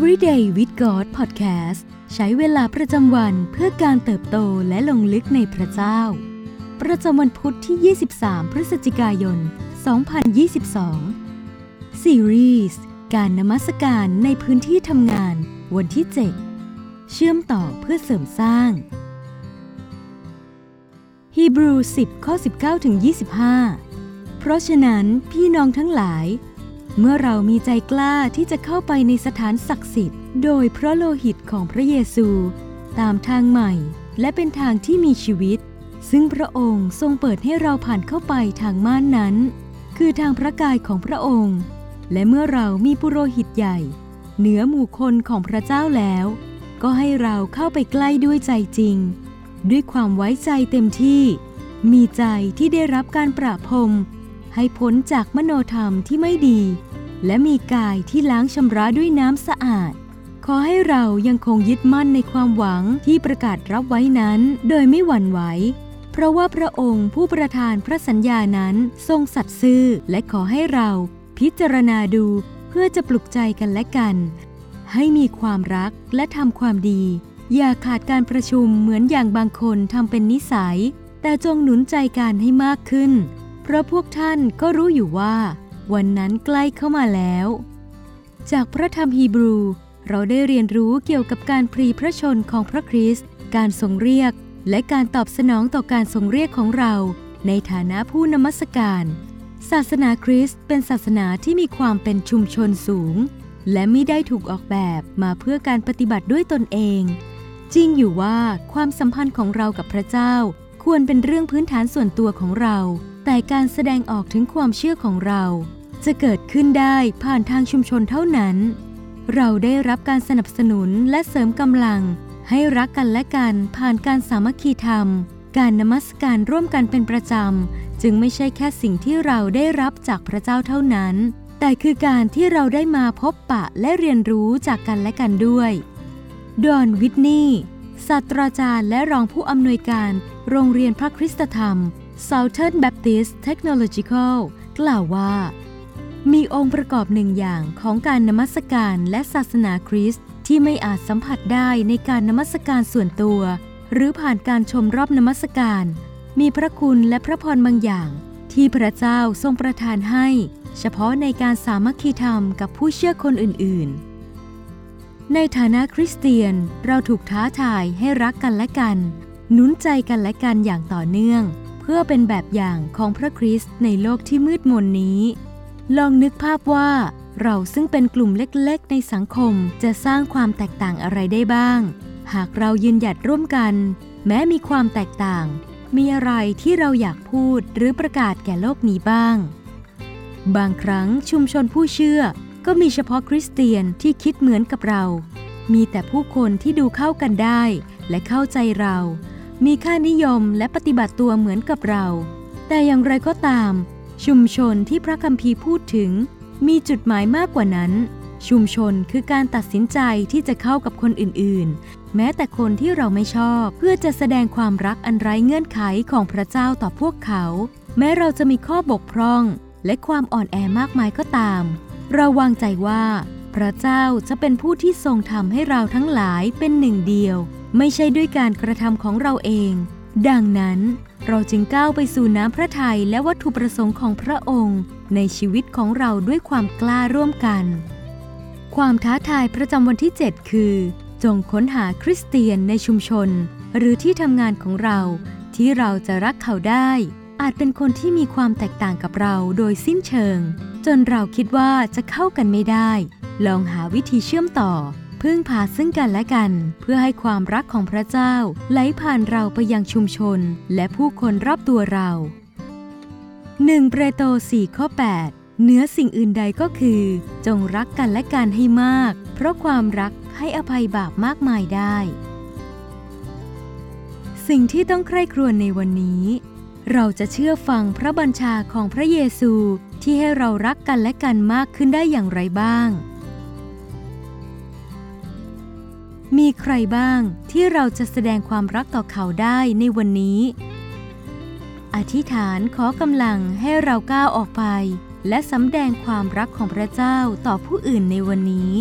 Everyday with God Podcast ใช้เวลาประจำวันเพื่อการเติบโตและลงลึกในพระเจ้า ประจำวันพุทธที่ 23 พฤศจิกายน 2022 ซีรีส์การนมัสการในพื้นที่ทำงาน วันที่ 7 เชื่อมต่อเพื่อเสริมสร้างฮีบรู10ข้อ19ถึง25 เพราะฉะนั้นพี่น้องทั้งหลาย เมื่อเรามีใจกล้าที่จะเข้าไปในสถานศักดิ์สิทธิ์ โดยพระโลหิตของพระเยซู ตามทางใหม่ และเป็นทางที่มีชีวิต ซึ่งพระองค์ทรงเปิดให้เราผ่านเข้าไปทางม่านนั้น คือทางพระกายของพระองค์ และเมื่อเรามีปุโรหิตใหญ่ เหนือหมู่คนของพระเจ้าแล้ว ก็ให้เราเข้าไปใกล้ด้วยใจจริง ด้วยความไว้ใจเต็มที่ มีใจที่ได้รับการประพรมให้พ้นจากมโนธรรมที่ไม่ดี และมีกายที่ล้างชำระด้วยน้ำสะอาด ขอให้เรายังคงยึดมั่นในความหวังที่ประกาศรับไว้นั้นโดยไม่หวั่นไหว เพราะว่าพระองค์ผู้ประทานพระสัญญานั้นทรงสัตย์ซื่อ และขอให้เราพิจารณาดูเพื่อจะปลุกใจกันและกัน ให้มีความรักและทำความดี อย่าขาดการประชุมเหมือนอย่างบางคนทำเป็นนิสัย แต่จงหนุนใจกันให้มากขึ้น เพราะพวกท่านก็รู้อยู่ว่า วันนั้นใกล้เข้ามาแล้ว จากพระธรรมฮีบรู เราได้เรียนรู้เกี่ยวกับการพรีพระชนของพระคริสต์ การทรงเรียก และการตอบสนองต่อการทรงเรียกของเรา ในฐานะผู้นมัสการ ศาสนาคริสต์เป็นศาสนาที่มีความเป็นชุมชนสูง และไม่ได้ถูกออกแบบมาเพื่อการปฏิบัติด้วยตนเอง จริงอยู่ว่าความสัมพันธ์ของเรากับพระเจ้า ควรเป็นเรื่องพื้นฐานส่วนตัวของเราแต่การแสดงออกถึงความเชื่อของเรา จะเกิดขึ้นได้ผ่านทางชุมชนเท่านั้น เราได้รับการสนับสนุนและเสริมกำลัง ให้รักกันและกันผ่านการสามัคคีธรรม การนมัสการร่วมกันเป็นประจำ จึงไม่ใช่แค่สิ่งที่เราได้รับจากพระเจ้าเท่านั้น แต่คือการที่เราได้มาพบปะและเรียนรู้จากกันและกันด้วย ดอนวิทนีย์ศาสตราจารย์และรองผู้อำนวยการ โรงเรียนพระคริสตธรรม Southern Baptist Technological กล่าวว่า มีองค์ประกอบหนึ่งอย่างของการนมัสการและศาสนาคริสต์ที่ไม่อาจสัมผัสได้ในการนมัสการส่วนตัว หรือผ่านการชมรอบนมัสการ มีพระคุณและพระพรบางอย่าง ที่พระเจ้าทรงประทานให้ เฉพาะในการสามัคคีธรรมกับผู้เชื่อคนอื่น ๆ ในฐานะคริสเตียนเราถูกท้าทายให้รักกันและกัน หนุนใจกันและกันอย่างต่อเนื่อง เพื่อเป็นแบบอย่างของพระคริสต์ในโลกที่มืดมนนี้ ลองนึกภาพว่าเราซึ่งเป็นกลุ่มเล็กๆ ในสังคมจะสร้างความแตกต่างอะไรได้บ้าง หากเรายืนหยัดร่วมกัน แม้มีความแตกต่าง มีอะไรที่เราอยากพูดหรือประกาศแก่โลกนี้บ้าง บางครั้งชุมชนผู้เชื่อ ก็มีเฉพาะคริสเตียนที่คิดเหมือนกับเรา มีแต่ผู้คนที่ดูเข้ากันได้และเข้าใจเรา มีค่านิยมและปฏิบัติตัวเหมือนกับเรา แต่อย่างไรก็ตาม ชุมชนที่พระคัมภีร์พูดถึง มีจุดหมายมากกว่านั้น ชุมชนคือการตัดสินใจที่จะเข้ากับคนอื่นๆ แม้แต่คนที่เราไม่ชอบเพื่อจะแสดงความรักอันไร้เงื่อนไขของพระเจ้าต่อพวกเขา แม้เราจะมีข้อบกพร่อง และความอ่อนแอมากมายก็ตาม เราวางใจว่า พระเจ้าจะเป็นผู้ที่ทรงทำให้เราทั้งหลายเป็นหนึ่งเดียว ไม่ใช่ด้วยการกระทำของเราเอง ดังนั้นเราจึงก้าวไปสู่น้ำพระทัยและวัตถุประสงค์ของพระองค์ในชีวิตของเราด้วยความกล้าร่วมกัน ความท้าทายประจำวันที่ 7 คือ จงค้นหาคริสเตียนในชุมชน หรือที่ทำงานของเรา ที่เราจะรักเขาได้ อาจเป็นคนที่มีความแตกต่างกับเราโดยสิ้นเชิง จนเราคิดว่าจะเข้ากันไม่ได้ ลองหาวิธีเชื่อมต่อ พึ่งพาซึ่งกันและกัน เพื่อให้ความรักของพระเจ้า ไหลผ่านเราไปยังชุมชน และผู้คนรอบตัวเรา 1 เปโตร4ข้อ8เนื้อสิ่งอื่นใดก็คือ จงรักกันและกันให้มาก เพราะความรักให้อภัยบาปมากมายได้ สิ่งที่ต้องใคร่ครวญในวันนี้ เราจะเชื่อฟังพระบัญชาของพระเยซูที่ให้เรารักกันและกันมากขึ้นได้อย่างไรบ้าง มีใครบ้างที่เราจะแสดงความรักต่อเขาได้ในวันนี้ อธิษฐานขอกำลังให้เราก้าวออกไป และสำแดงความรักของพระเจ้าต่อผู้อื่นในวันนี้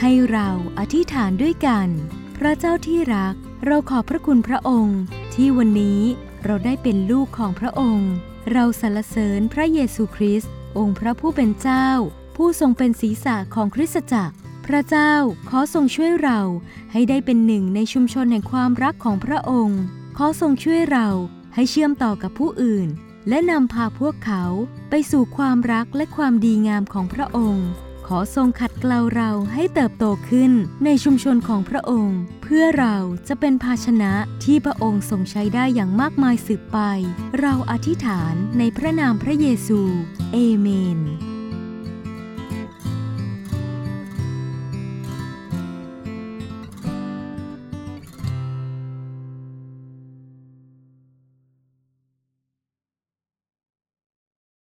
ให้เราอธิษฐานด้วยกัน พระเจ้าที่รัก เราขอบพระคุณพระองค์ ที่วันนี้เราได้เป็นลูกของพระองค์ เราสรรเสริญพระเยซูคริสต์องค์พระผู้เป็นเจ้า ผู้ทรงเป็นศีรษะของคริสตจักร พระเจ้าขอทรงช่วยเราให้ได้เป็นหนึ่งในชุมชนแห่งความรักของพระองค์ ขอทรงช่วยเราให้เชื่อมต่อกับผู้อื่น และนำพาพวกเขาไปสู่ความรักและความดีงามของพระองค์ ขอทรงขัดเกลาเราให้เติบโตขึ้นในชุมชนของพระองค์ เพื่อเราจะเป็นภาชนะที่พระองค์ทรงใช้ได้อย่างมากมายสืบไป เราอธิษฐานในพระนามพระเยซู เอเมน